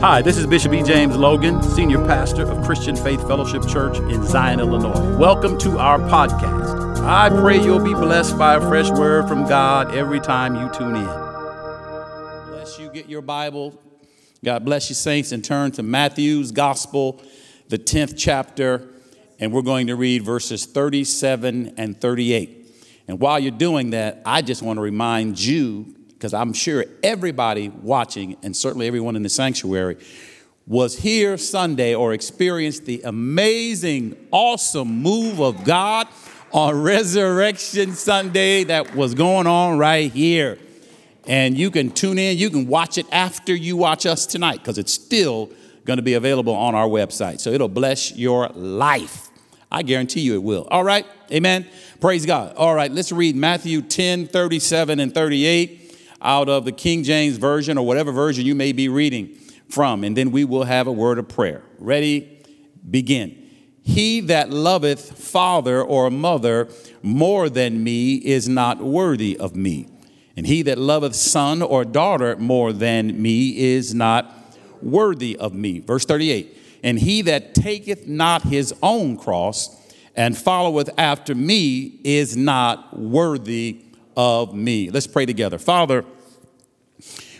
Hi, this is Bishop E. James Logan, Senior Pastor of Christian Faith Fellowship Church in Zion, Illinois. Welcome to our podcast. I pray you'll be blessed by a fresh word from God every time you tune in. Bless you, get your Bible. God bless you, saints, and turn to Matthew's Gospel, the 10th chapter, and we're going to read verses 37 and 38. And while you're doing that, I just want to remind you because I'm sure everybody watching, and certainly everyone in the sanctuary, was here Sunday or experienced the amazing, awesome move of God on Resurrection Sunday that was going on right here. And you can tune in, you can watch it after you watch us tonight because it's still going to be available on our website. So it'll bless your life. I guarantee you it will. All right? Amen. Praise God. All right, let's read Matthew 10 37 and 38 out of the King James Version or whatever version you may be reading from, and then we will have a word of prayer. Ready? Begin. He that loveth father or mother more than me is not worthy of me. And he that loveth son or daughter more than me is not worthy of me. Verse 38 And he that taketh not his own cross and followeth after me is not worthy of me. Let's pray together. Father,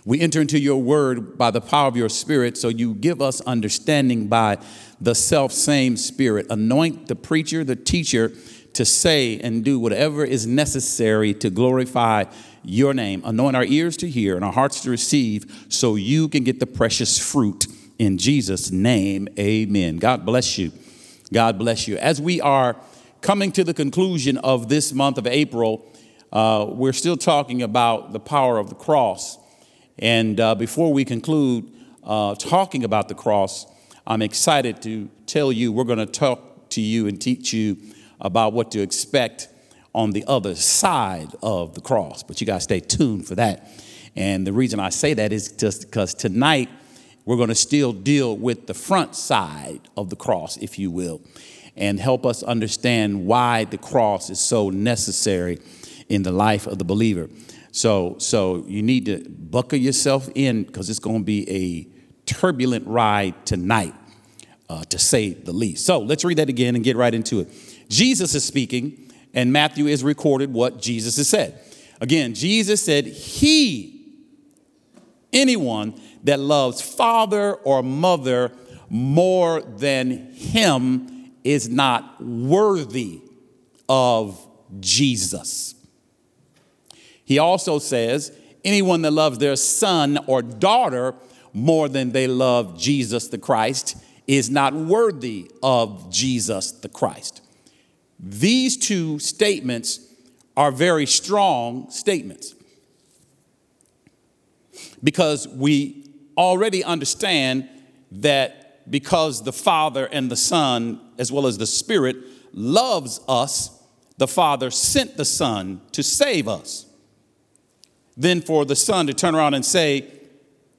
we enter into your word by the power of your spirit, so you give us understanding by the self same spirit. Anoint the preacher, the teacher, to say and do whatever is necessary to glorify your name. Anoint our ears to hear and our hearts to receive so you can get the precious fruit. In Jesus' name, amen. God bless you. God bless you. As we are coming to the conclusion of this month of April, uh, we're still talking about the power of the cross. And uh, before we conclude uh, talking about the cross, I'm excited to tell you we're going to talk to you and teach you about what to expect on the other side of the cross. But you got to stay tuned for that. And the reason I say that is just because tonight we're going to still deal with the front side of the cross, if you will, and help us understand why the cross is so necessary in the life of the believer. So, so you need to buckle yourself in because it's going to be a turbulent ride tonight, uh, to say the least. So let's read that again and get right into it. Jesus is speaking, and Matthew is recorded what Jesus has said. Again, Jesus said, He, anyone that loves father or mother more than him is not worthy of Jesus. He also says, anyone that loves their son or daughter more than they love Jesus the Christ is not worthy of Jesus the Christ. These two statements are very strong statements because we already understand that because the Father and the Son, as well as the Spirit, loves us, the Father sent the Son to save us than for the son to turn around and say,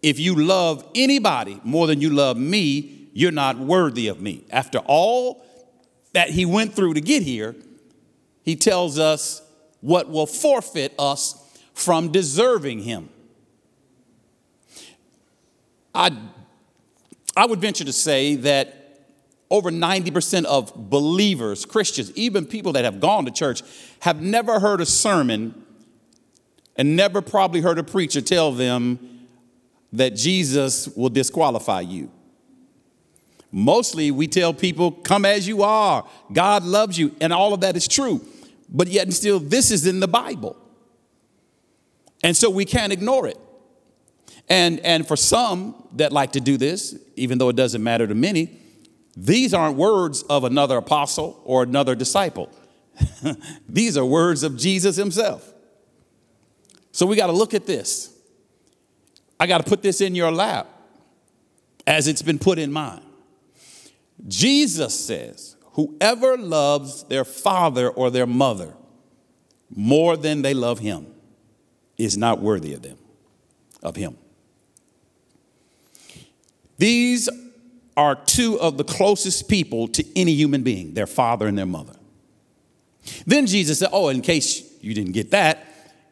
If you love anybody more than you love me, you're not worthy of me. After all that he went through to get here, he tells us what will forfeit us from deserving him. I, I would venture to say that over 90% of believers, Christians, even people that have gone to church, have never heard a sermon and never probably heard a preacher tell them that Jesus will disqualify you. Mostly we tell people, come as you are, God loves you, and all of that is true. But yet and still, this is in the Bible. And so we can't ignore it. And, and for some that like to do this, even though it doesn't matter to many, these aren't words of another apostle or another disciple. these are words of Jesus himself. So we got to look at this. I got to put this in your lap as it's been put in mine. Jesus says, Whoever loves their father or their mother more than they love him is not worthy of them, of him. These are two of the closest people to any human being, their father and their mother. Then Jesus said, Oh, in case you didn't get that,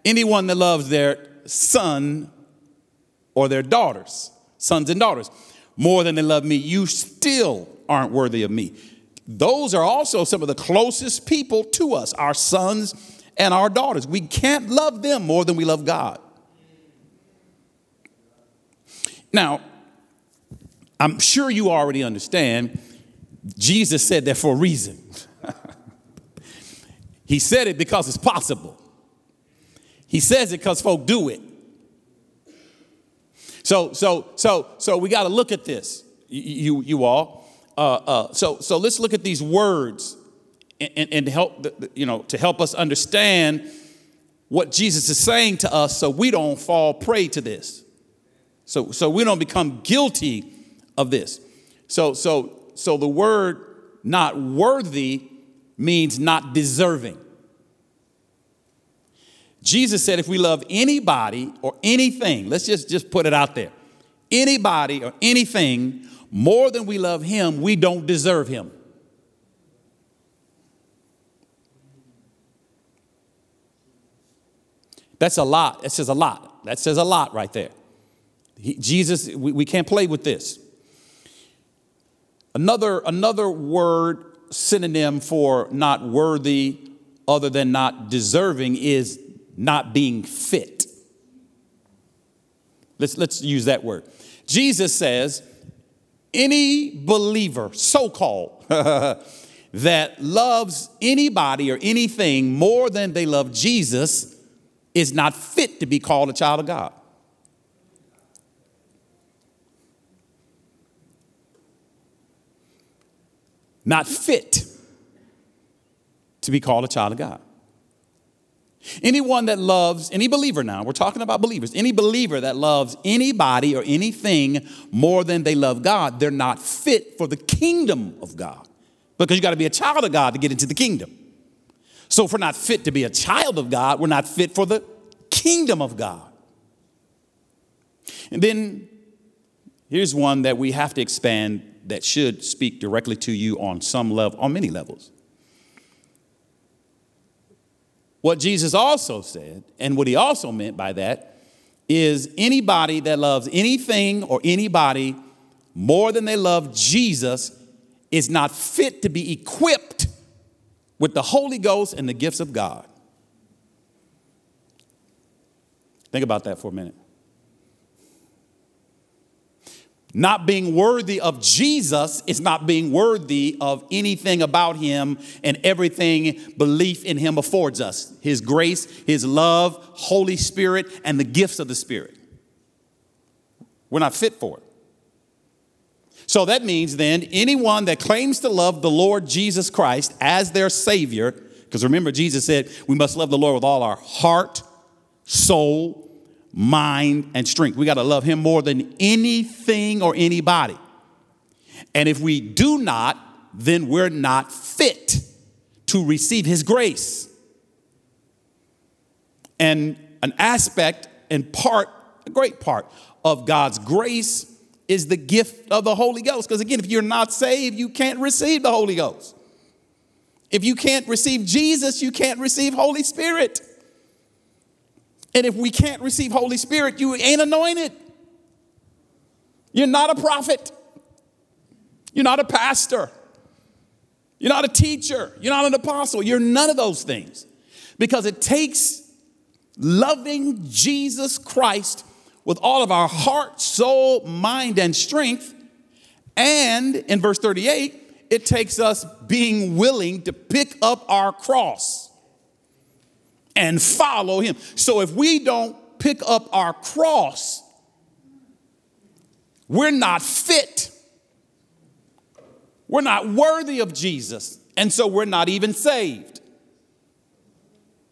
anyone that loves their son or their daughters, sons and daughters, more than they love me, you still aren't worthy of me. Those are also some of the closest people to us, our sons and our daughters. We can't love them more than we love God. Now, I'm sure you already understand, Jesus said that for a reason. he said it because it's possible. He says it because folk do it. So, so, so, so we got to look at this, you, you all. Uh, uh, so, so let's look at these words and, and help, you know, to help us understand what Jesus is saying to us, so we don't fall prey to this. So, so we don't become guilty of this. So, so, so the word "not worthy" means not deserving. Jesus said if we love anybody or anything, let's just, just put it out there anybody or anything more than we love him, we don't deserve him. That's a lot. That says a lot. That says a lot right there. He, Jesus, we, we can't play with this. Another, another word synonym for not worthy other than not deserving is not being fit. Let's, let's use that word. Jesus says, any believer, so called, that loves anybody or anything more than they love Jesus is not fit to be called a child of God. Not fit to be called a child of God. Anyone that loves, any believer now, we're talking about believers, any believer that loves anybody or anything more than they love God, they're not fit for the kingdom of God. Because you got to be a child of God to get into the kingdom. So if we're not fit to be a child of God, we're not fit for the kingdom of God. And then here's one that we have to expand that should speak directly to you on some level, on many levels. What Jesus also said, and what he also meant by that, is anybody that loves anything or anybody more than they love Jesus is not fit to be equipped with the Holy Ghost and the gifts of God. Think about that for a minute. Not being worthy of Jesus is not being worthy of anything about him and everything belief in him affords us his grace, his love, Holy Spirit, and the gifts of the Spirit. We're not fit for it. So that means then anyone that claims to love the Lord Jesus Christ as their Savior, because remember, Jesus said we must love the Lord with all our heart, soul, mind, and strength. We got to love Him more than anything or anybody. And if we do not, then we're not fit to receive His grace. And an aspect and part, a great part of God's grace is the gift of the Holy Ghost. Because again, if you're not saved, you can't receive the Holy Ghost. If you can't receive Jesus, you can't receive Holy Spirit. And if we can't receive Holy Spirit, you ain't anointed. You're not a prophet. You're not a pastor. You're not a teacher. You're not an apostle. You're none of those things. Because it takes loving Jesus Christ with all of our heart, soul, mind, and strength. And in verse 38, it takes us being willing to pick up our cross and follow him. So if we don't pick up our cross, we're not fit. We're not worthy of Jesus. And so we're not even saved.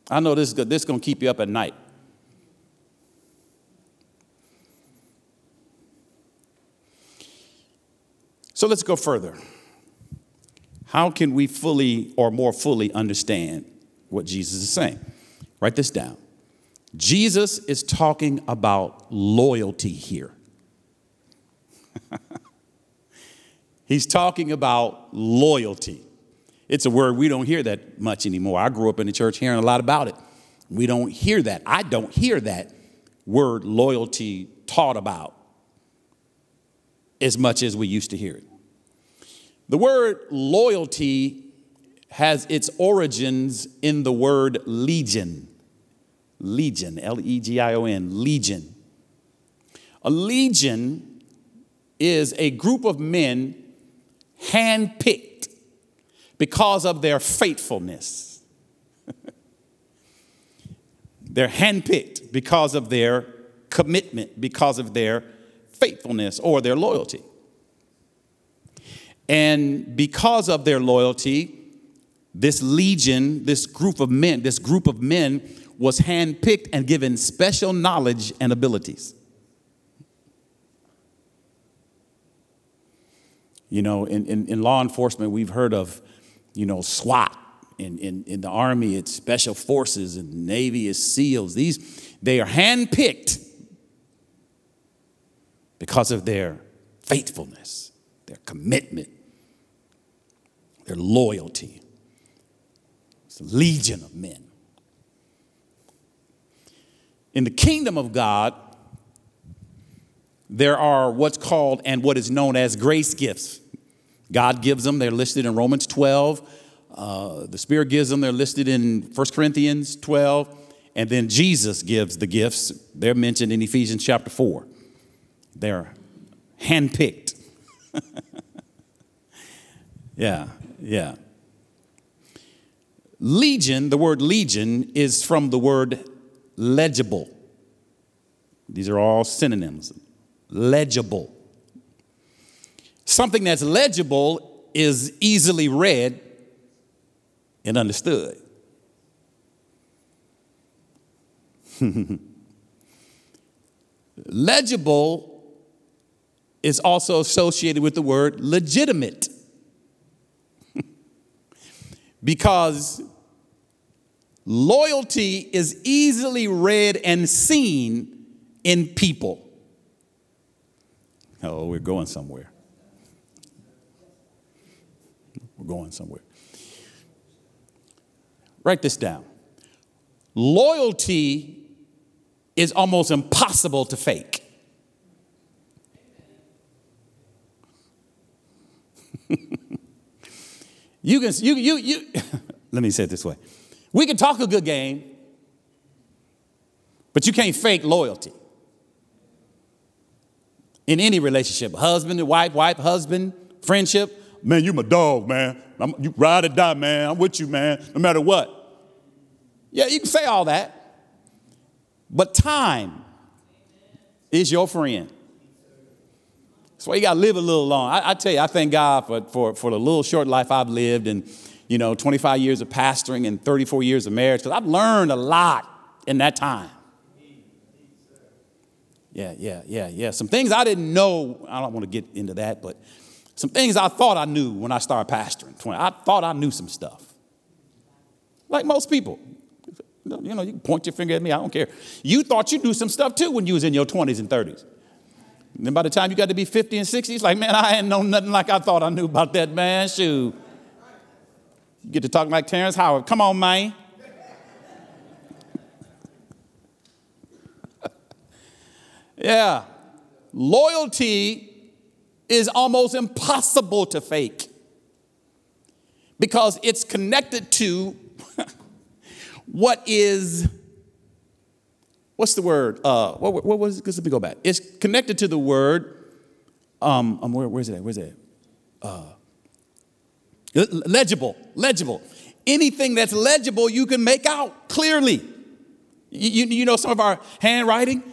I know this is good. This is going to keep you up at night. So let's go further. How can we fully or more fully understand what Jesus is saying? Write this down. Jesus is talking about loyalty here. He's talking about loyalty. It's a word we don't hear that much anymore. I grew up in the church hearing a lot about it. We don't hear that. I don't hear that word loyalty taught about as much as we used to hear it. The word loyalty has its origins in the word legion. Legion, L E G I O N, legion. A legion is a group of men handpicked because of their faithfulness. They're handpicked because of their commitment, because of their faithfulness or their loyalty. And because of their loyalty, this legion, this group of men, this group of men was handpicked and given special knowledge and abilities. You know, in, in, in law enforcement, we've heard of, you know, SWAT. In, in, in the Army, it's Special Forces, and the Navy is SEALs. These, they are handpicked because of their faithfulness, their commitment, their loyalty. It's a legion of men. In the kingdom of God, there are what's called and what is known as grace gifts. God gives them, they're listed in Romans 12. Uh, the Spirit gives them, they're listed in 1 Corinthians 12. And then Jesus gives the gifts, they're mentioned in Ephesians chapter 4. They're handpicked. yeah, yeah. Legion, the word legion, is from the word legible. These are all synonyms. Legible. Something that's legible is easily read and understood. legible is also associated with the word legitimate. because loyalty is easily read and seen in people. Oh, we're going somewhere. We're going somewhere. Write this down. Loyalty is almost impossible to fake. you can, you, you, you, let me say it this way. We can talk a good game, but you can't fake loyalty. In any relationship, husband and wife, wife, husband, friendship, man, you my dog, man. I'm, you ride or die, man. I'm with you, man, no matter what. Yeah, you can say all that, but time is your friend. That's why you got to live a little long. I, I, tell you, I thank God for, for, for the little short life I've lived and, you know, 25 years of pastoring and 34 years of marriage because I've learned a lot in that time. Yeah, yeah, yeah, yeah. Some things I didn't know, I don't want to get into that, but some things I thought I knew when I started pastoring. I thought I knew some stuff. Like most people. You know, you point your finger at me, I don't care. You thought you knew some stuff too when you was in your 20s and 30s. And then by the time you got to be 50 and 60, it's like, man, I ain't know nothing like I thought I knew about that, man. Shoot. You get to talk like Terrence Howard. Come on, man. yeah. Loyalty is almost impossible to fake because it's connected to what is what's the word? Uh, what, what was it? Let me go back. It's connected to the word. Um, um where, where's it at? Where's it at? Uh, legible, legible. Anything that's legible, you can make out clearly. You, you, know some of our handwriting?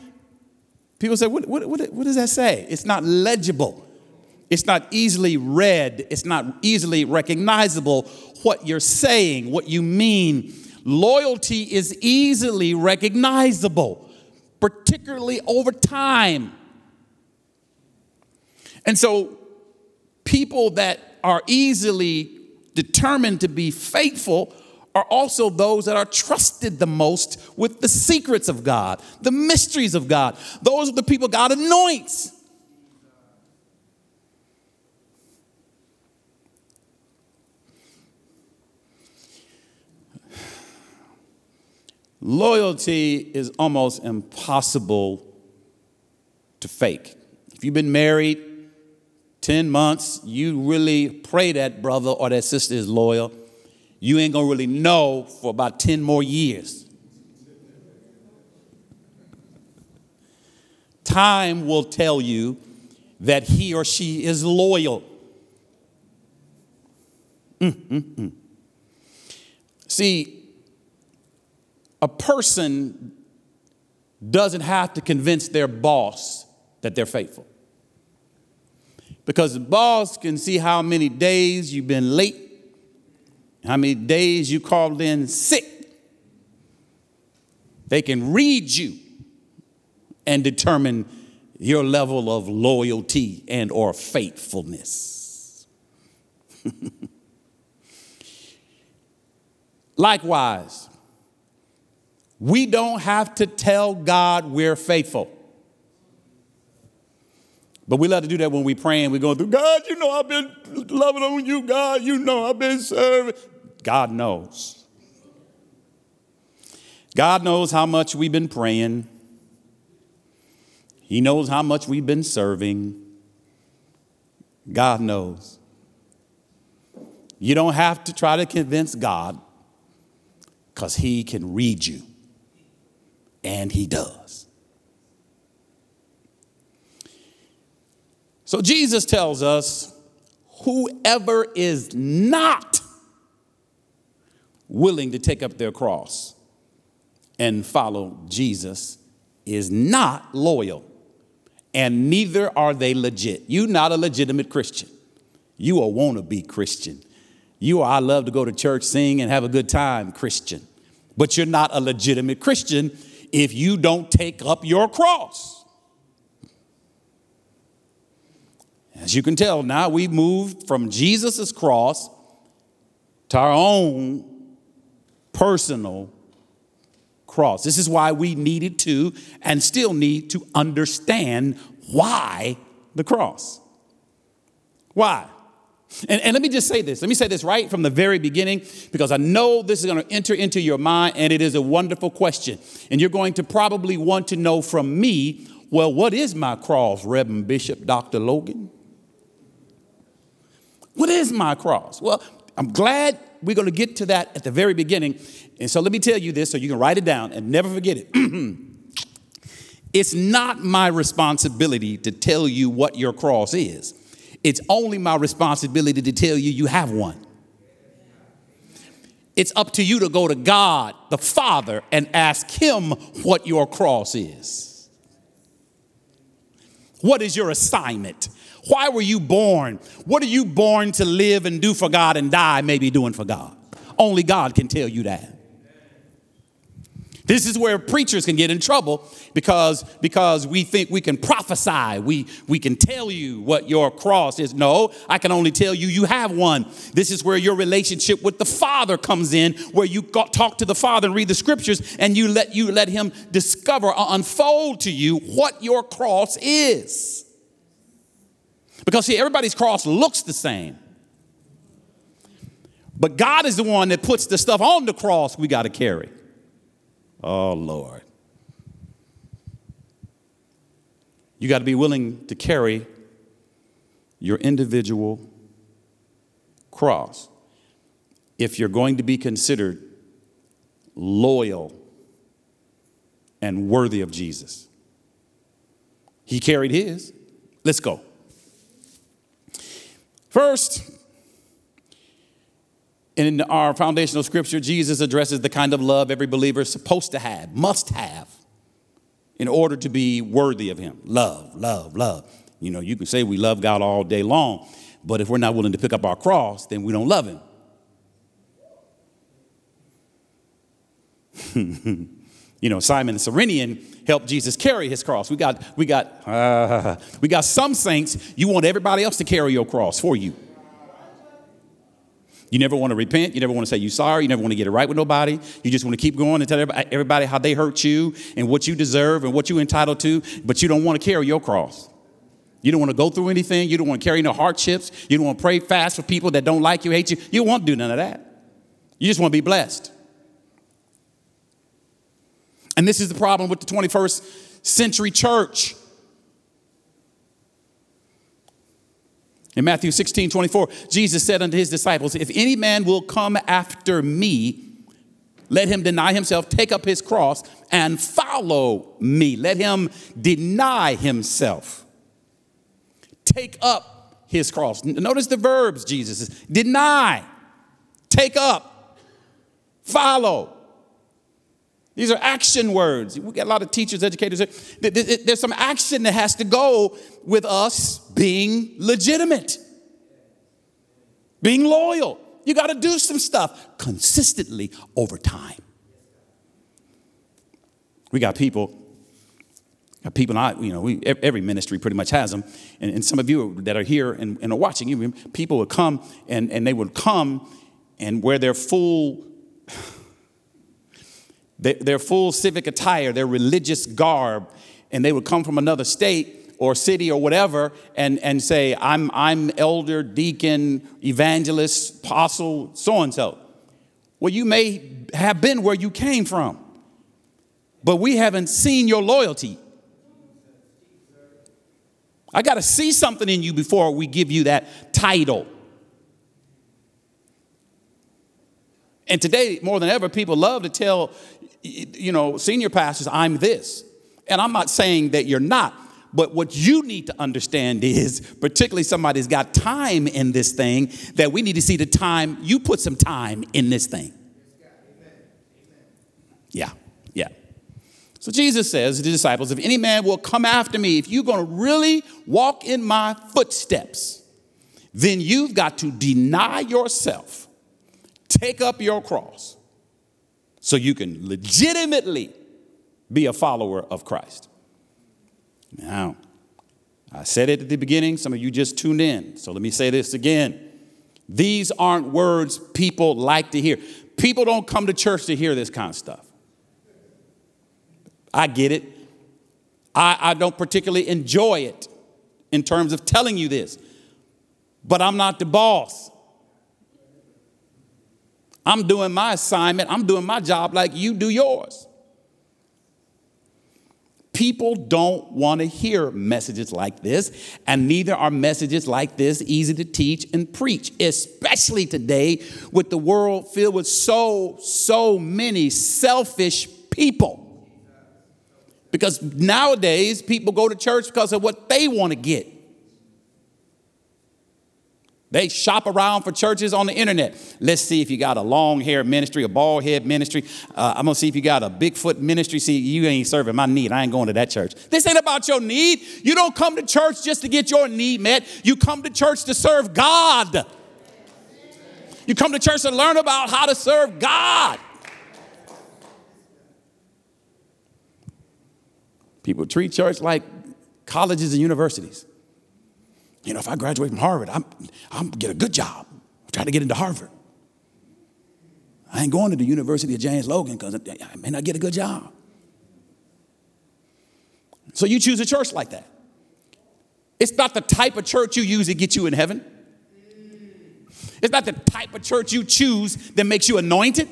People say, what, what, what, what does that say? It's not legible. It's not easily read. It's not easily recognizable what you're saying, what you mean Loyalty is easily recognizable, particularly over time. And so, people that are easily determined to be faithful are also those that are trusted the most with the secrets of God, the mysteries of God. Those are the people God anoints. Loyalty is almost impossible to fake. If you've been married 10 months, you really pray that brother or that sister is loyal. You ain't gonna really know for about 10 more years. Time will tell you that he or she is loyal. Mm-mm-mm. See, a person doesn't have to convince their boss that they're faithful. Because the boss can see how many days you've been late, how many days you called in sick. They can read you and determine your level of loyalty and or faithfulness. Likewise, we don't have to tell God we're faithful. But we love to do that when we pray and we're going through, God, you know I've been loving on you, God, you know I've been serving. God knows. God knows how much we've been praying. He knows how much we've been serving. God knows. You don't have to try to convince God because He can read you, and He does. So Jesus tells us whoever is not willing to take up their cross and follow Jesus is not loyal, and neither are they legit. You're not a legitimate Christian. You a wannabe Christian. You are, I love to go to church, sing, and have a good time, Christian. But you're not a legitimate Christian if you don't take up your cross. As you can tell, now we've moved from Jesus' cross to our own personal cross. This is why we needed to and still need to understand why the cross. Why? And, and, let me just say this. Let me say this right from the very beginning because I know this is going to enter into your mind and it is a wonderful question. And you're going to probably want to know from me well, what is my cross, Reverend Bishop Dr. Logan? What is my cross? Well, I'm glad we're going to get to that at the very beginning. And so let me tell you this so you can write it down and never forget it. it's not my responsibility to tell you what your cross is. It's only my responsibility to tell you you have one. It's up to you to go to God, the Father, and ask Him what your cross is. What is your assignment? Why were you born? What are you born to live and do for God and die maybe doing for God? Only God can tell you that. This is where preachers can get in trouble because, because we think we can prophesy. We, we can tell you what your cross is. No, I can only tell you you have one. This is where your relationship with the Father comes in, where you talk to the Father and read the scriptures and you let, you let Him discover unfold to you what your cross is. Because, see, everybody's cross looks the same. But God is the one that puts the stuff on the cross we got to carry. Oh, Lord. You got to be willing to carry your individual cross if you're going to be considered loyal and worthy of Jesus. He carried his. Let's go. First, in our foundational scripture, Jesus addresses the kind of love every believer is supposed to have, must have, in order to be worthy of Him. Love, love, love. You know, you can say we love God all day long, but if we're not willing to pick up our cross, then we don't love Him. you know, Simon the Cyrenian helped Jesus carry his cross. We got, we got, uh, we got some saints. You want everybody else to carry your cross for you. You never want to repent. You never want to say you're sorry. You never want to get it right with nobody. You just want to keep going and tell everybody how they hurt you and what you deserve and what you're entitled to, but you don't want to carry your cross. You don't want to go through anything. You don't want to carry no hardships. You don't want to pray fast for people that don't like you, hate you. You don't want to do none of that. You just want to be blessed. And this is the problem with the 21st century church. In Matthew 16, 24, Jesus said unto his disciples, If any man will come after me, let him deny himself, take up his cross, and follow me. Let him deny himself. Take up his cross. Notice the verbs, Jesus says deny, take up, follow. These are action words. We got a lot of teachers, educators. There's some action that has to go with us being legitimate, being loyal. You got to do some stuff consistently over time. We got people, got people, I, you know, we, every ministry pretty much has them. And, and some of you that are here and, and are watching, people would come and, and they would come and wear their full, their full civic attire, their religious garb, and they would come from another state or city or whatever and, and say, I'm, I'm elder, deacon, evangelist, apostle, so and so. Well, you may have been where you came from, but we haven't seen your loyalty. I got to see something in you before we give you that title. And today, more than ever, people love to tell, you know, senior pastors, I'm this. And I'm not saying that you're not, but what you need to understand is, particularly somebody's got time in this thing, that we need to see the time, you put some time in this thing. Yeah, yeah. So Jesus says to the disciples, if any man will come after me, if you're to really walk in my footsteps, then you've got to deny yourself, take up your cross, so you can legitimately be a follower of Christ. Now, I said it at the beginning, some of you just tuned in. So let me say this again. These aren't words people like to hear. People don't come to church to hear this kind of stuff. I get it. I, I don't particularly enjoy it in terms of telling you this, but I'm not the boss. I'm doing my assignment, I'm doing my job like you do yours. People don't want to hear messages like this, and neither are messages like this easy to teach and preach, especially today with the world filled with so, so many selfish people. Because nowadays, people go to church because of what they want to get. They shop around for churches on the internet. Let's see if you got a long hair ministry, a bald head ministry. Uh, I'm gonna see if you got a Bigfoot ministry. See, you ain't serving my need. I ain't going to that church. This ain't about your need. You don't come to church just to get your need met. You come to church to serve God. You come to church to learn about how to serve God. People treat church like colleges and universities. You know, if I graduate from Harvard, I'm, I'm get a good job. Trying to get into Harvard. I ain't going to the University of James Logan because I may not get a good job. So you choose a church like that. It's not the type of church you use to get you in heaven. It's not the type of church you choose that makes you anointed.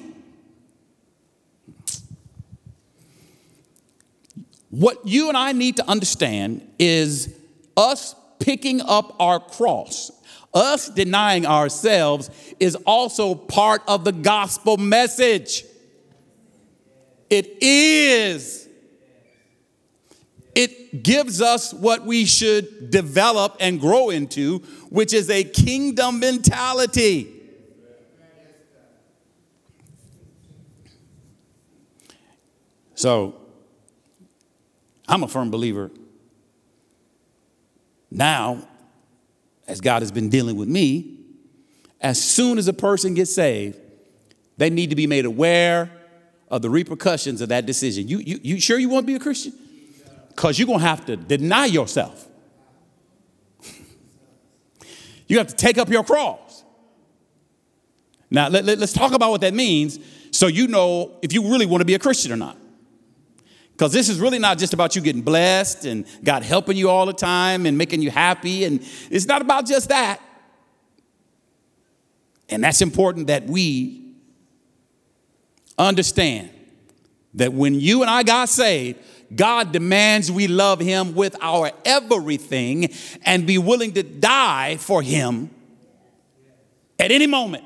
What you and I need to understand is us picking up our cross, us denying ourselves, is also part of the gospel message. It is. It gives us what we should develop and grow into, which is a kingdom mentality. So, I'm a firm believer now, as God has been dealing with me, as soon as a person gets saved, they need to be made aware of the repercussions of that decision. You, you, you sure you want to be a Christian? Because you're going to have to deny yourself. you have to take up your cross. Now, let, let, let's talk about what that means so you know if you really want to be a Christian or not. Because this is really not just about you getting blessed and God helping you all the time and making you happy. And it's not about just that. And that's important that we understand that when you and I got saved, God demands we love Him with our everything and be willing to die for Him at any moment.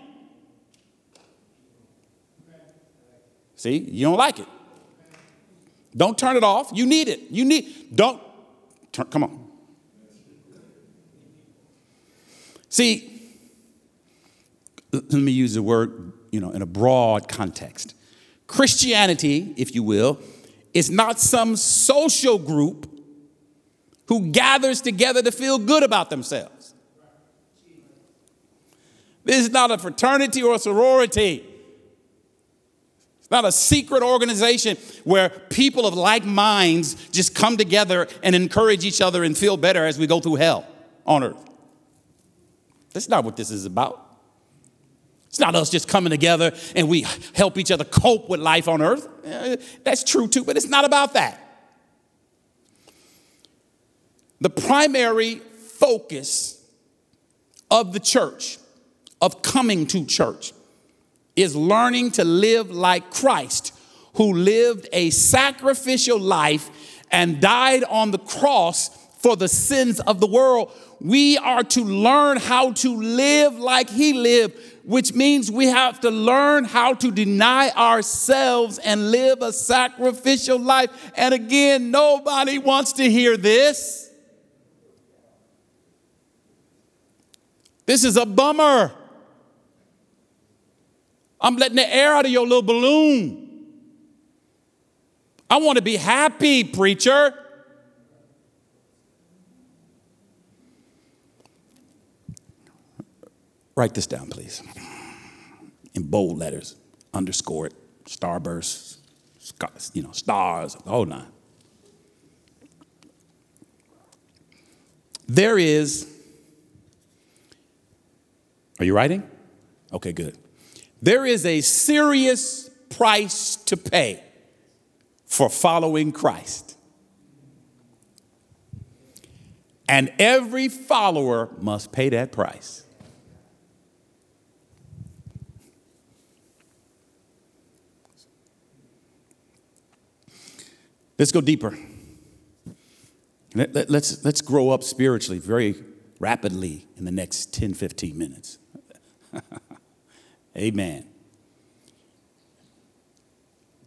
See, you don't like it. Don't turn it off. You need it. You need, don't, turn, come on. See, let me use the word, you know, in a broad context. Christianity, if you will, is not some social group who gathers together to feel good about themselves. This is not a fraternity or a sorority. Not a secret organization where people of like minds just come together and encourage each other and feel better as we go through hell on earth. That's not what this is about. It's not us just coming together and we help each other cope with life on earth. Eh, that's true too, but it's not about that. The primary focus of the church, of coming to church, is learning to live like Christ, who lived a sacrificial life and died on the cross for the sins of the world. We are to learn how to live like he lived which means we have to learn how to deny ourselves and live a sacrificial life. And again, nobody wants to hear this. This is a bummer. I'm letting the air out of your little balloon. I want to be happy, preacher. Write this down, please. In bold letters, underscore it, starbursts, you know, stars, oh, the whole nine. There is, are you writing? Okay, good. There is a serious price to pay for following Christ. And every follower must pay that price. Let's go deeper. Let, us let's, let's grow up spiritually very rapidly in the next 10, 15 minutes. Amen.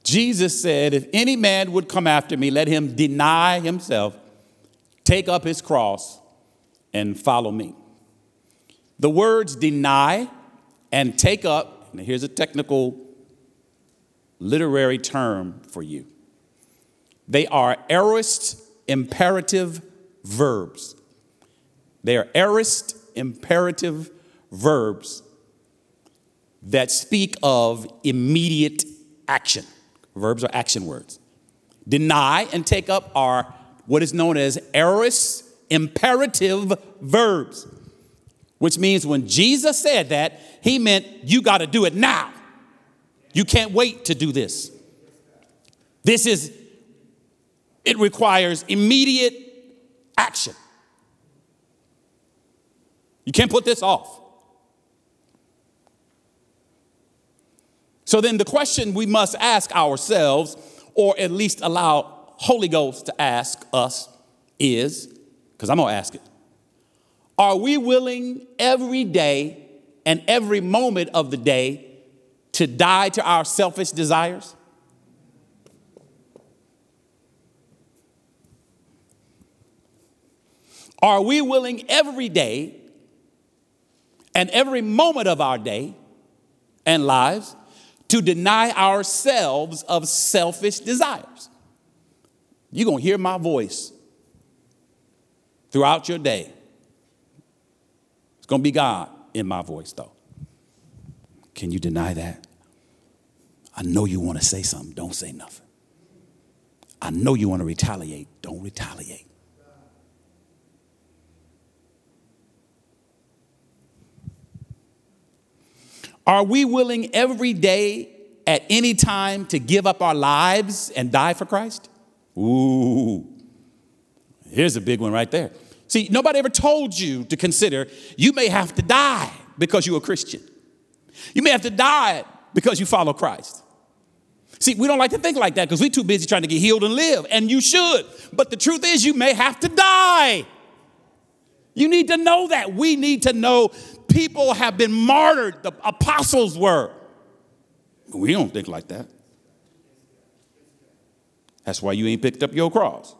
Jesus said, If any man would come after me, let him deny himself, take up his cross, and follow me. The words deny and take up, and here's a technical literary term for you they are aorist imperative verbs. They are aorist imperative verbs that speak of immediate action. Verbs are action words. Deny and take up are what is known as aorist imperative verbs, which means when Jesus said that, he meant you got to do it now. You can't wait to do this. This is it requires immediate action. You can't put this off. So then the question we must ask ourselves, or at least allow Holy Ghost to ask us, is because I'm going to ask it. Are we willing every day and every moment of the day to die to our selfish desires? Are we willing every day and every moment of our day and lives to deny ourselves of selfish desires? You're going to hear my voice throughout your day. It's going to be God in my voice, though. Can you deny that? I know you want to say something, don't say nothing. I know you want to retaliate, don't retaliate. Are we willing every day at any time to give up our lives and die for Christ? Ooh, here's a big one right there. See, nobody ever told you to consider you may have to die because you're a Christian. You may have to die because you follow Christ. See, we don't like to think like that because we're too busy trying to get healed and live, and you should. But the truth is, you may have to die. You need to know that. We need to know people have been martyred, the apostles were. We don't think like that. That's why you ain't picked up your cross.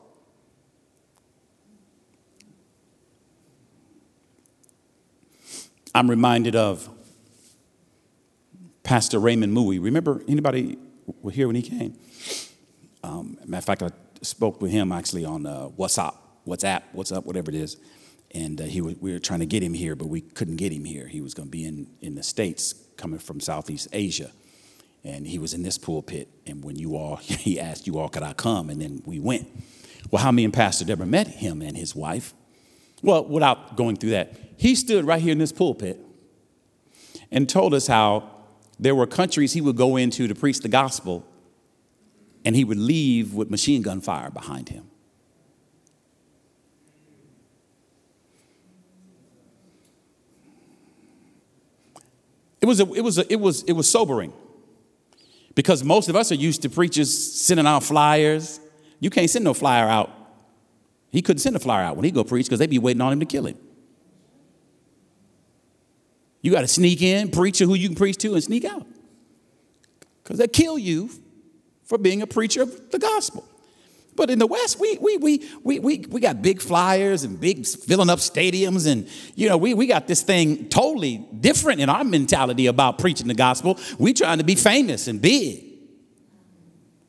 I'm reminded of Pastor Raymond Mui. Remember anybody were here when he came? Um, matter of fact, I spoke with him actually on uh, WhatsApp, WhatsApp, what's up, whatever it is. And uh, he we were trying to get him here, but we couldn't get him here. He was going to be in, in the States coming from Southeast Asia. And he was in this pulpit. And when you all, he asked you all, could I come? And then we went. Well, how me and Pastor Deborah met him and his wife? Well, without going through that, he stood right here in this pulpit and told us how there were countries he would go into to preach the gospel and he would leave with machine gun fire behind him. It was, a, it, was a, it, was, it was sobering because most of us are used to preachers sending out flyers. You can't send no flyer out. He couldn't send a flyer out when he go preach because they'd be waiting on him to kill him. You got to sneak in, preach to who you can preach to, and sneak out. Because they kill you for being a preacher of the gospel. But in the West, we, we, we, we, we, we got big flyers and big filling up stadiums. And, you know, we, we got this thing totally different in our mentality about preaching the gospel. We trying to be famous and big.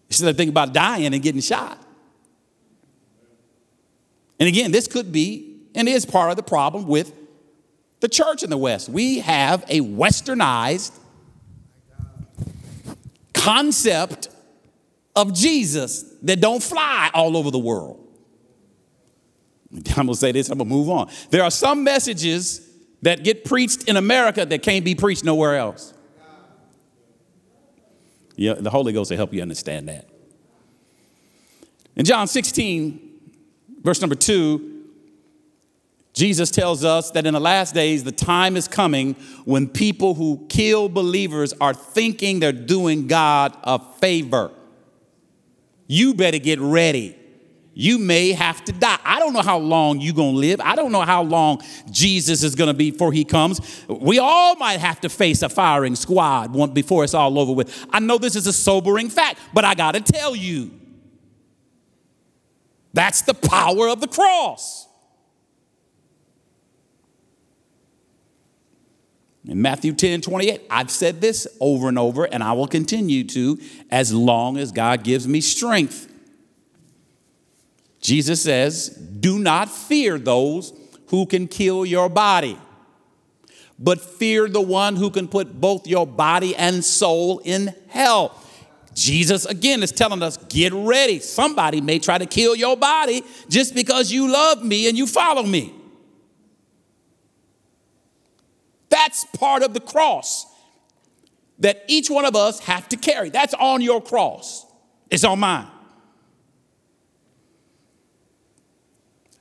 Instead of thinking about dying and getting shot. And again, this could be and is part of the problem with the church in the West. We have a westernized concept of Jesus that don't fly all over the world. I'm gonna say this, I'm gonna move on. There are some messages that get preached in America that can't be preached nowhere else. Yeah, the Holy Ghost will help you understand that. In John 16, verse number 2, Jesus tells us that in the last days, the time is coming when people who kill believers are thinking they're doing God a favor. You better get ready. You may have to die. I don't know how long you're going to live. I don't know how long Jesus is going to be before he comes. We all might have to face a firing squad before it's all over with. I know this is a sobering fact, but I got to tell you that's the power of the cross. In Matthew 10 28, I've said this over and over, and I will continue to as long as God gives me strength. Jesus says, Do not fear those who can kill your body, but fear the one who can put both your body and soul in hell. Jesus again is telling us, get ready. Somebody may try to kill your body just because you love me and you follow me. That's part of the cross that each one of us have to carry. That's on your cross. It's on mine.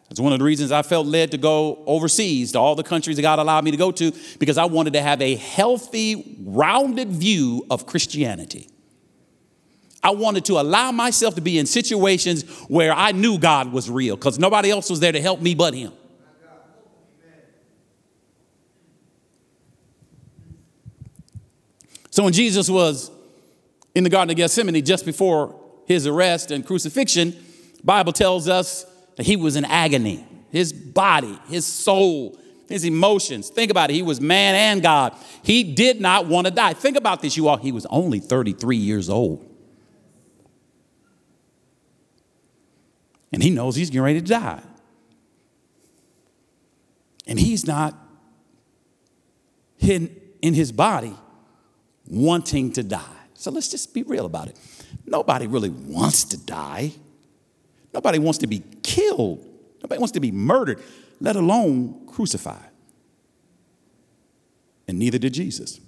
That's one of the reasons I felt led to go overseas to all the countries that God allowed me to go to because I wanted to have a healthy, rounded view of Christianity. I wanted to allow myself to be in situations where I knew God was real because nobody else was there to help me but Him. So when Jesus was in the Garden of Gethsemane just before his arrest and crucifixion, Bible tells us that he was in agony. His body, his soul, his emotions. Think about it. He was man and God. He did not want to die. Think about this, you all. He was only 33 years old. And he knows he's getting ready to die. And he's not hidden in his body wanting to die. So let's just be real about it. Nobody really wants to die. Nobody wants to be killed. Nobody wants to be murdered, let alone crucified. And neither did Jesus.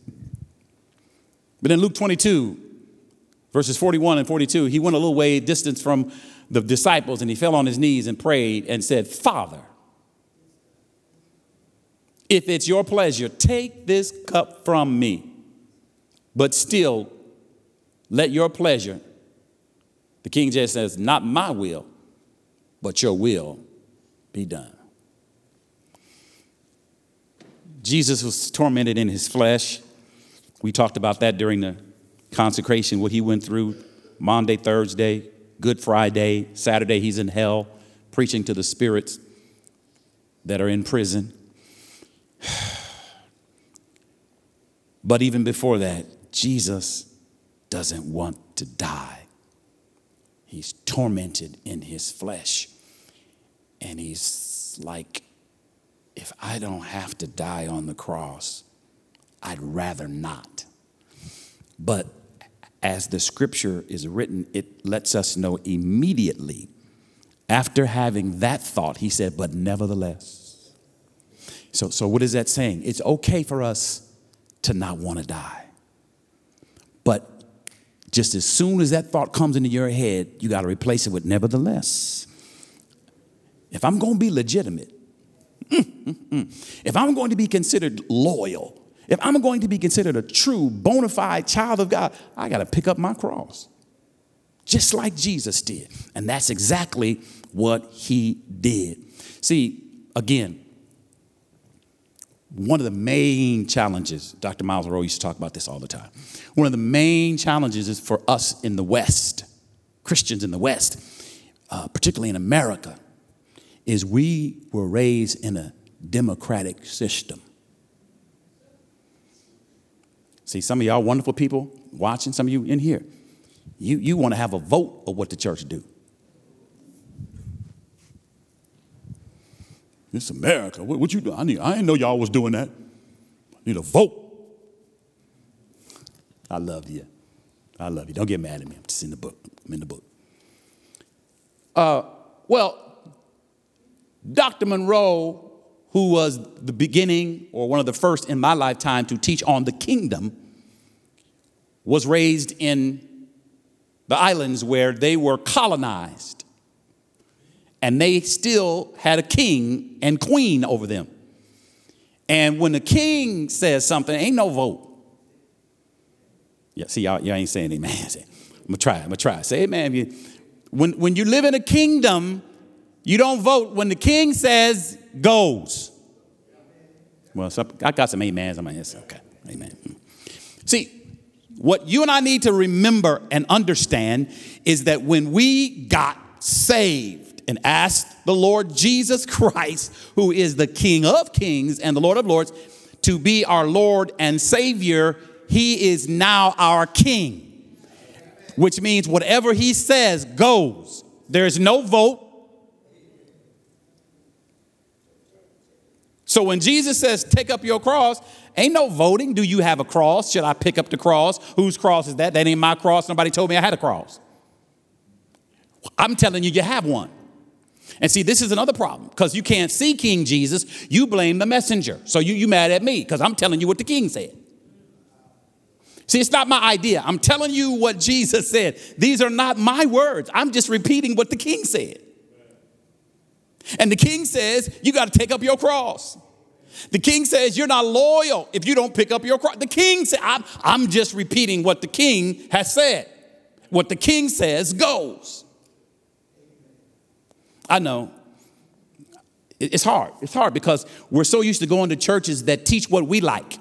But in Luke 22, verses 41 and 42, he went a little way distance from the disciples and he fell on his knees and prayed and said, Father, if it's your pleasure, take this cup from me. But still, let your pleasure, the King James says, not my will, but your will be done. Jesus was tormented in his flesh. We talked about that during the consecration, what he went through Monday, Thursday, Good Friday, Saturday, he's in hell preaching to the spirits that are in prison. But even before that, Jesus doesn't want to die. He's tormented in his flesh. And he's like, if I don't have to die on the cross, I'd rather not. But as the scripture is written, it lets us know immediately after having that thought, he said, but nevertheless. So, so what is that saying? It's okay for us to not want to die. But just as soon as that thought comes into your head, you got to replace it with nevertheless. If I'm going to be legitimate, if I'm going to be considered loyal, if I'm going to be considered a true, bona fide child of God, I got to pick up my cross. Just like Jesus did. And that's exactly what he did. See, again, one of the main challenges, Dr. Myles Munroe used to talk about this all the time. One of the main challenges is for us in the West, Christians in the West, uh, particularly in America, is we were raised in a democratic system. See, some of y'all wonderful people watching, some of you in here, you, you want to have a vote of what the church do. It's America. What, what you do? I need. I didn't know y'all was doing that. I need a vote. I love you. I love you. Don't get mad at me. I'm just in the book. I'm in the book. Uh, well, Dr. Munroe, who was the beginning or one of the first in my lifetime to teach on the kingdom, was raised in the islands where they were colonized and they still had a king and queen over them. And when the king says something, ain't no vote. Yeah, see, y'all, y'all ain't saying amen. I'm gonna try, I'm gonna try. Say amen. When, when you live in a kingdom, you don't vote when the king says goes. Well, so I got some amens on my head. Okay, amen. Mm. See, what you and I need to remember and understand is that when we got saved, and ask the Lord Jesus Christ, who is the King of kings and the Lord of lords, to be our Lord and Savior, he is now our King, which means whatever he says goes. There's no vote. So when Jesus says, take up your cross, ain't no voting. Do you have a cross? Should I pick up the cross? Whose cross is that? That ain't my cross. Nobody told me I had a cross. I'm telling you, you have one. And see, this is another problem because you can't see King Jesus. You blame the messenger. So you, you mad at me because I'm telling you what the king said. See, it's not my idea. I'm telling you what Jesus said. These are not my words. I'm just repeating what the king said. And the king says, You got to take up your cross. The king says, You're not loyal if you don't pick up your cross. The king said, I'm, I'm just repeating what the king has said. What the king says goes. I know. It's hard. It's hard because we're so used to going to churches that teach what we like.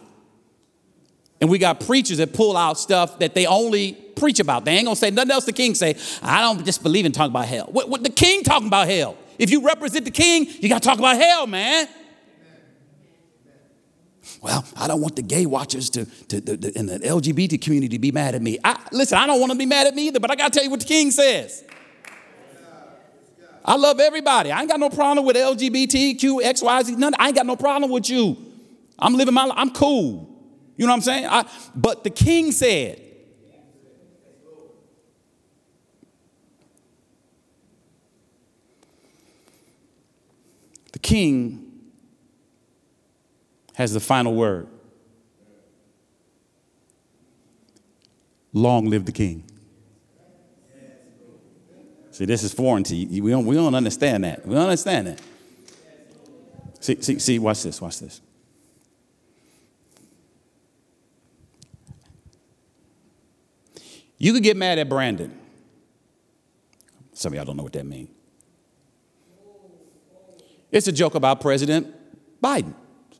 And we got preachers that pull out stuff that they only preach about. They ain't gonna say nothing else the king say. I don't just believe in talking about hell. What, what the king talking about hell? If you represent the king, you gotta talk about hell, man. Well, I don't want the gay watchers to, to, to, to in the LGBT community to be mad at me. I, listen, I don't want to be mad at me either, but I gotta tell you what the king says. I love everybody. I ain't got no problem with LGBTQ, XYZ, none. I ain't got no problem with you. I'm living my life. I'm cool. You know what I'm saying? I, but the king said, the king has the final word. Long live the king. See, this is foreign to you. We don't, we don't understand that. We don't understand that. See, see, see, watch this, watch this. You could get mad at Brandon. Some of y'all don't know what that means. It's a joke about President Biden.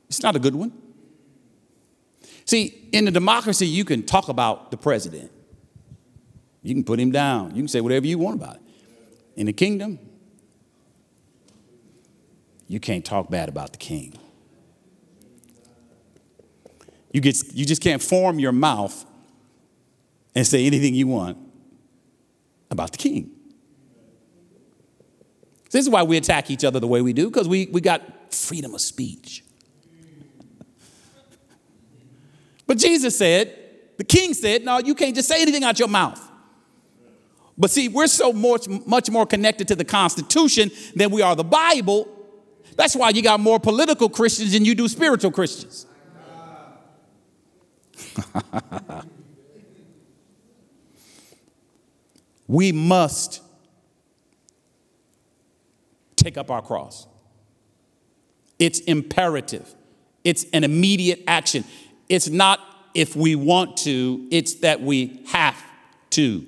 It's not a good one. See, in a democracy, you can talk about the president. You can put him down. You can say whatever you want about it. In the kingdom, you can't talk bad about the king. You, get, you just can't form your mouth and say anything you want about the king. This is why we attack each other the way we do, because we, we got freedom of speech. but Jesus said, the king said, no, you can't just say anything out your mouth. But see, we're so much, much more connected to the Constitution than we are the Bible. That's why you got more political Christians than you do spiritual Christians. we must take up our cross. It's imperative, it's an immediate action. It's not if we want to, it's that we have to.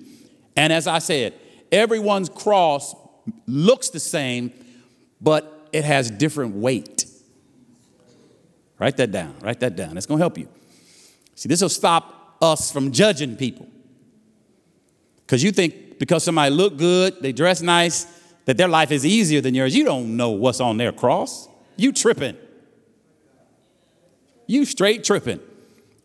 And as I said, everyone's cross looks the same, but it has different weight. Write that down. Write that down. It's going to help you. See, this will stop us from judging people. Because you think because somebody look good, they dress nice, that their life is easier than yours. You don't know what's on their cross. You tripping. You straight tripping.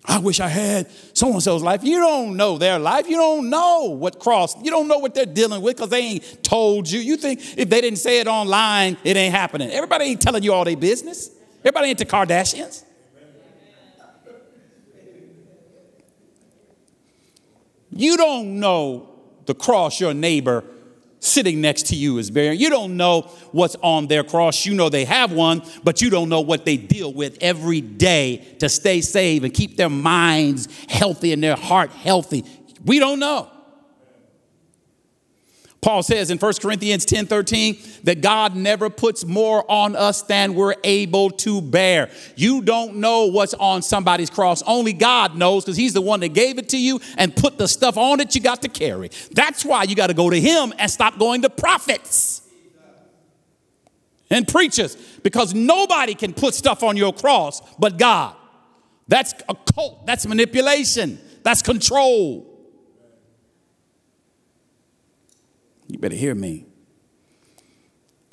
I wish I had so and so's life. You don't know their life. You don't know what cross. You don't know what they're dealing with because they ain't told you. You think if they didn't say it online, it ain't happening. Everybody ain't telling you all their business. Everybody ain't the Kardashians. You don't know the cross your neighbor sitting next to you is bearing. You don't know what's on their cross. You know they have one, but you don't know what they deal with every day to stay safe and keep their minds healthy and their heart healthy. We don't know. Paul says in 1 Corinthians 10 13 that God never puts more on us than we're able to bear. You don't know what's on somebody's cross. Only God knows because He's the one that gave it to you and put the stuff on it you got to carry. That's why you got to go to Him and stop going to prophets and preachers because nobody can put stuff on your cross but God. That's a cult, that's manipulation, that's control. Better hear me.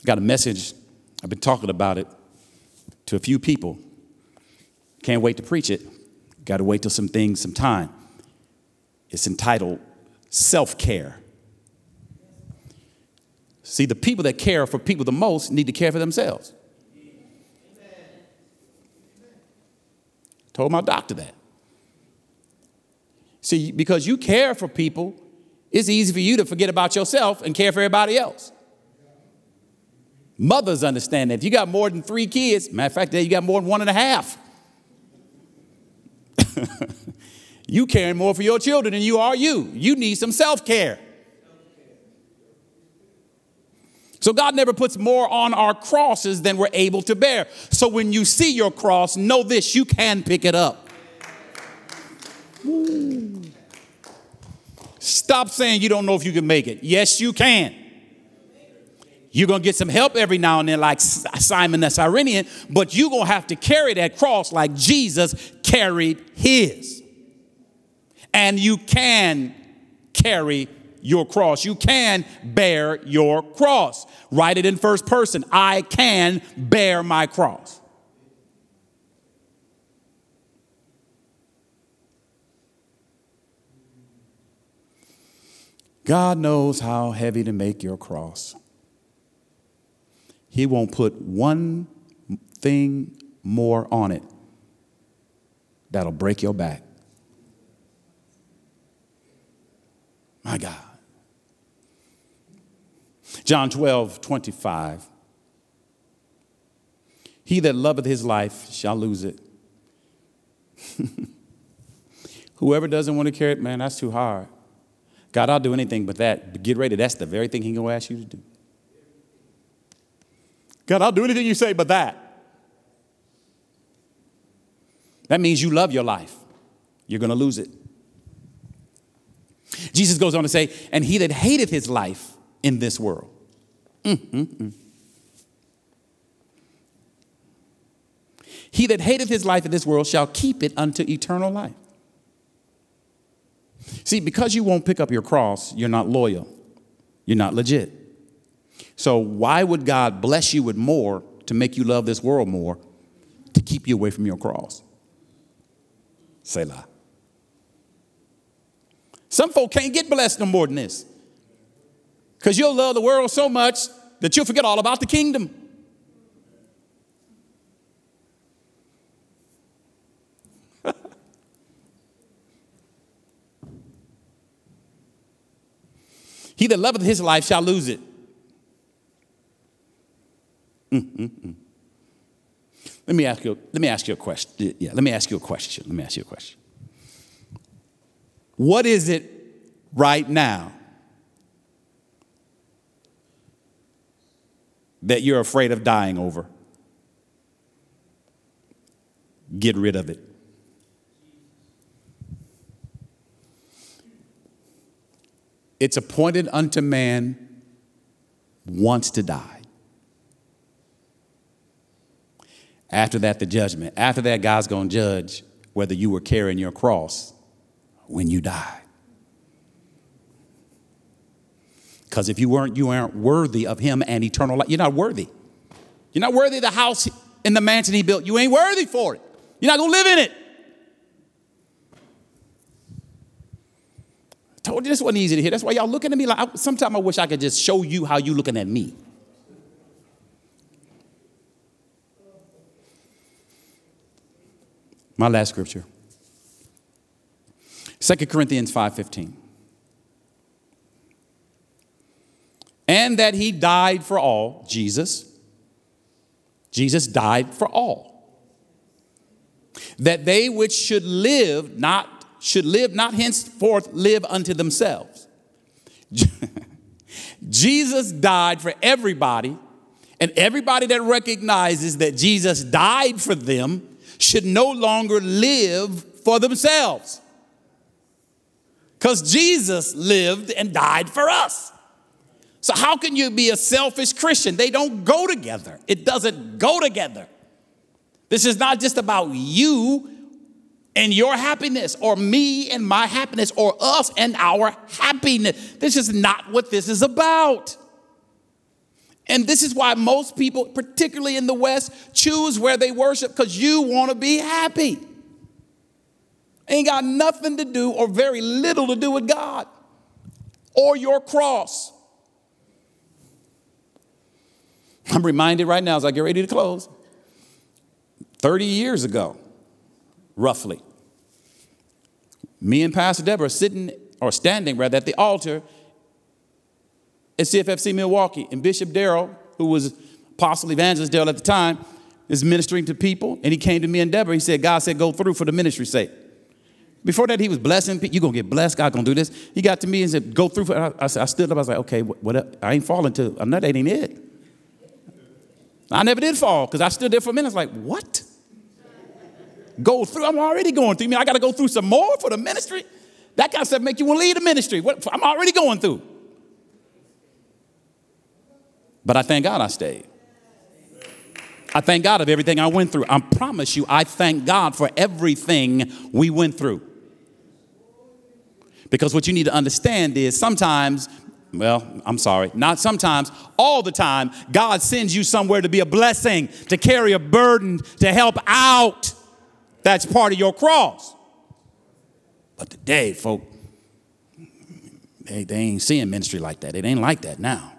Got a message. I've been talking about it to a few people. Can't wait to preach it. Got to wait till some things, some time. It's entitled Self Care. See, the people that care for people the most need to care for themselves. Told my doctor that. See, because you care for people, it's easy for you to forget about yourself and care for everybody else. Mothers understand that. If you got more than three kids, matter of fact, you got more than one and a half. you caring more for your children than you are you. You need some self care. So God never puts more on our crosses than we're able to bear. So when you see your cross, know this you can pick it up. Ooh. Stop saying you don't know if you can make it. Yes, you can. You're going to get some help every now and then, like Simon the Cyrenian, but you're going to have to carry that cross like Jesus carried his. And you can carry your cross. You can bear your cross. Write it in first person. I can bear my cross. God knows how heavy to make your cross. He won't put one thing more on it that'll break your back. My God. John 12, 25. He that loveth his life shall lose it. Whoever doesn't want to carry it, man, that's too hard. God, I'll do anything but that. But get ready. That's the very thing He's going to ask you to do. God, I'll do anything you say but that. That means you love your life. You're going to lose it. Jesus goes on to say, and he that hateth his life in this world. Mm-mm-mm. He that hateth his life in this world shall keep it unto eternal life. See, because you won't pick up your cross, you're not loyal. You're not legit. So, why would God bless you with more to make you love this world more to keep you away from your cross? Selah. Some folk can't get blessed no more than this. Because you'll love the world so much that you'll forget all about the kingdom. He that loveth his life shall lose it. Let me ask you. Let me ask you a question. Yeah, let me ask you a question. Let me ask you a question. What is it right now that you're afraid of dying over? Get rid of it. It's appointed unto man once to die. After that, the judgment. After that, God's going to judge whether you were carrying your cross when you die. Because if you weren't, you aren't worthy of Him and eternal life. You're not worthy. You're not worthy of the house in the mansion He built. You ain't worthy for it. You're not going to live in it. Told you this wasn't easy to hear. That's why y'all looking at me like, sometimes I wish I could just show you how you looking at me. My last scripture. 2 Corinthians 5:15. And that he died for all, Jesus. Jesus died for all. That they which should live not should live not henceforth live unto themselves. Jesus died for everybody, and everybody that recognizes that Jesus died for them should no longer live for themselves. Because Jesus lived and died for us. So, how can you be a selfish Christian? They don't go together. It doesn't go together. This is not just about you and your happiness, or me and my happiness, or us and our happiness. This is not what this is about. And this is why most people, particularly in the West, choose where they worship because you want to be happy. Ain't got nothing to do or very little to do with God or your cross. I'm reminded right now as I get ready to close 30 years ago, roughly, me and Pastor Deborah sitting or standing rather at the altar at CFFC Milwaukee. And Bishop Darrell, who was Apostle Evangelist Darrell at the time, is ministering to people. And he came to me and Deborah. He said, God said, go through for the ministry's sake. Before that, he was blessing people. You're going to get blessed. God going to do this. He got to me and said, go through. For, I, I, I stood up. I was like, okay, what, what I ain't falling to. I'm not, that ain't it. I never did fall because I stood there for a minute. I was like, what? Go through. I'm already going through. I mean, I got to go through some more for the ministry. That kind of stuff make you want to leave the ministry. What, I'm already going through. But I thank God I stayed. I thank God of everything I went through. I promise you, I thank God for everything we went through. Because what you need to understand is sometimes, well, I'm sorry, not sometimes, all the time, God sends you somewhere to be a blessing, to carry a burden, to help out. That's part of your cross. But today, folk, they, they ain't seeing ministry like that. It ain't like that now.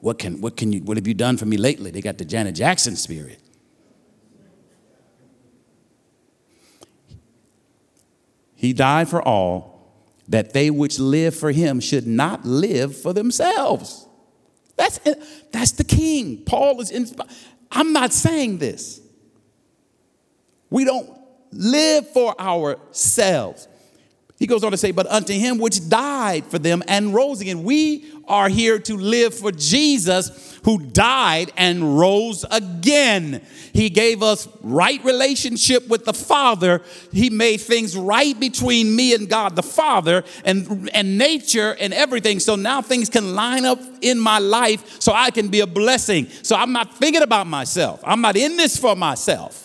What can, what can you, what have you done for me lately? They got the Janet Jackson spirit. He died for all, that they which live for him should not live for themselves. That's, that's the king. Paul is inspired. I'm not saying this. We don't live for ourselves. He goes on to say, But unto him which died for them and rose again. We are here to live for Jesus who died and rose again. He gave us right relationship with the Father. He made things right between me and God the Father and, and nature and everything. So now things can line up in my life so I can be a blessing. So I'm not thinking about myself. I'm not in this for myself.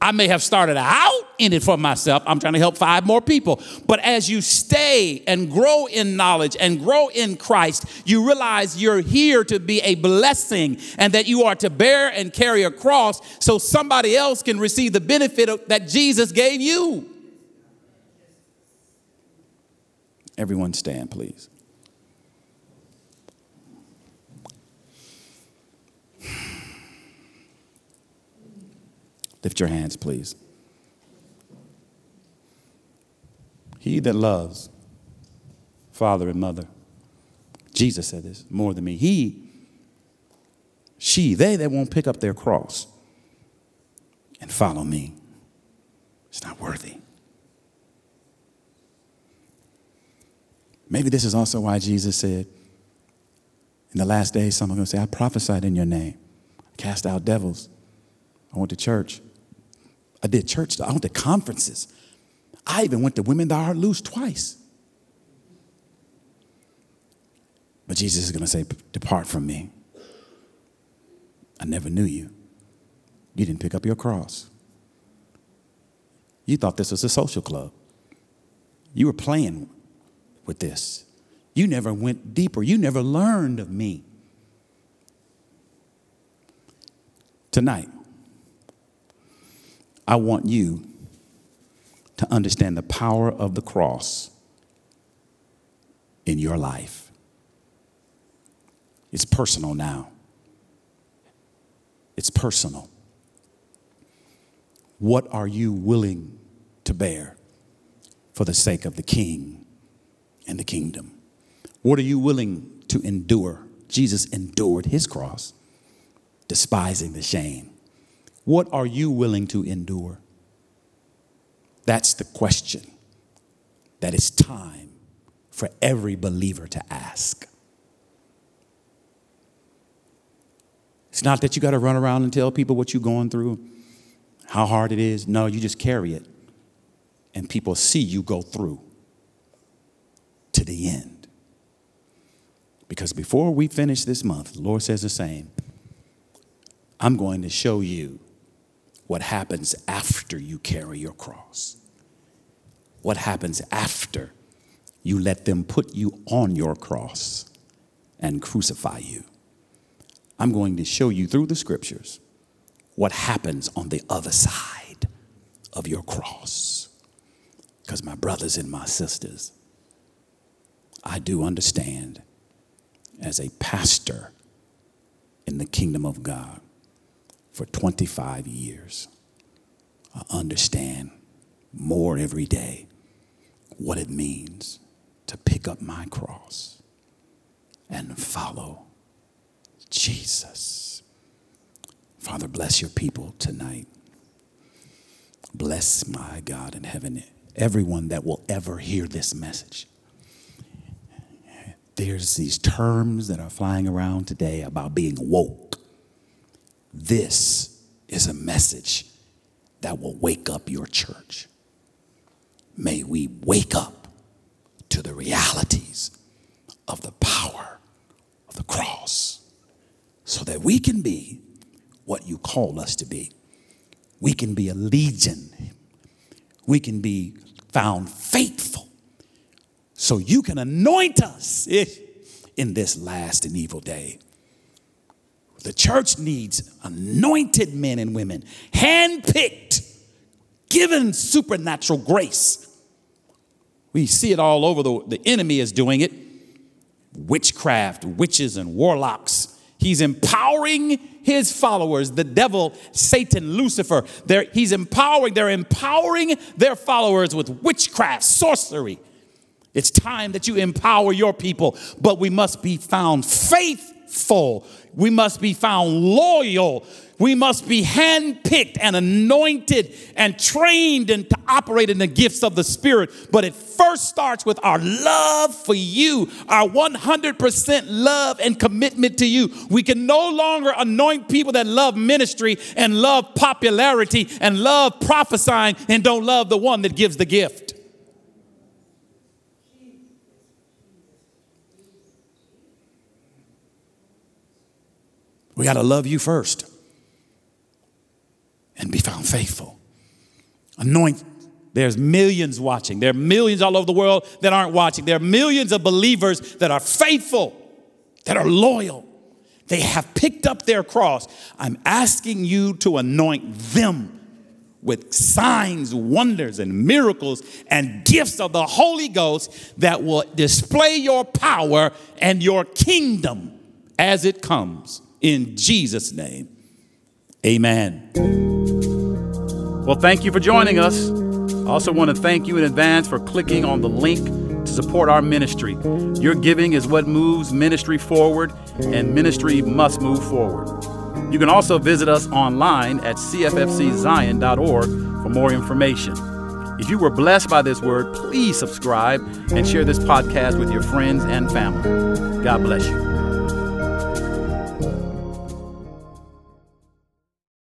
I may have started out in it for myself. I'm trying to help five more people. But as you stay and grow in knowledge and grow in Christ, you realize you're here to be a blessing and that you are to bear and carry a cross so somebody else can receive the benefit that Jesus gave you. Everyone stand, please. Lift your hands, please. He that loves father and mother, Jesus said this more than me. He, she, they that won't pick up their cross and follow me, it's not worthy. Maybe this is also why Jesus said, in the last days, some are going to say, I prophesied in your name, cast out devils. I went to church. I did church, I went to conferences. I even went to Women That Are Loose twice. But Jesus is going to say, Depart from me. I never knew you. You didn't pick up your cross. You thought this was a social club. You were playing with this. You never went deeper. You never learned of me. Tonight, I want you to understand the power of the cross in your life. It's personal now. It's personal. What are you willing to bear for the sake of the king and the kingdom? What are you willing to endure? Jesus endured his cross, despising the shame what are you willing to endure? That's the question that it's time for every believer to ask. It's not that you got to run around and tell people what you're going through, how hard it is. No, you just carry it, and people see you go through to the end. Because before we finish this month, the Lord says the same I'm going to show you what happens after you carry your cross. What happens after you let them put you on your cross and crucify you. I'm going to show you through the scriptures what happens on the other side of your cross. Because, my brothers and my sisters, I do understand as a pastor in the kingdom of God for 25 years. I understand more every day what it means to pick up my cross and follow Jesus. Father, bless your people tonight. Bless my God in heaven, everyone that will ever hear this message. There's these terms that are flying around today about being woke. This is a message that will wake up your church. May we wake up to the realities of the power of the cross so that we can be what you call us to be. We can be a legion. We can be found faithful. So you can anoint us in this last and evil day. The church needs anointed men and women, handpicked, given supernatural grace. We see it all over. The, the enemy is doing it. Witchcraft, witches, and warlocks. He's empowering his followers, the devil, Satan, Lucifer. They're, he's empowering, they're empowering their followers with witchcraft, sorcery. It's time that you empower your people, but we must be found faith faithful. We must be found loyal. We must be handpicked and anointed and trained and to operate in the gifts of the Spirit. But it first starts with our love for you, our 100% love and commitment to you. We can no longer anoint people that love ministry and love popularity and love prophesying and don't love the one that gives the gift. We got to love you first and be found faithful. Anoint. There's millions watching. There are millions all over the world that aren't watching. There are millions of believers that are faithful, that are loyal. They have picked up their cross. I'm asking you to anoint them with signs, wonders, and miracles and gifts of the Holy Ghost that will display your power and your kingdom as it comes. In Jesus' name, amen. Well, thank you for joining us. I also want to thank you in advance for clicking on the link to support our ministry. Your giving is what moves ministry forward, and ministry must move forward. You can also visit us online at cffczion.org for more information. If you were blessed by this word, please subscribe and share this podcast with your friends and family. God bless you.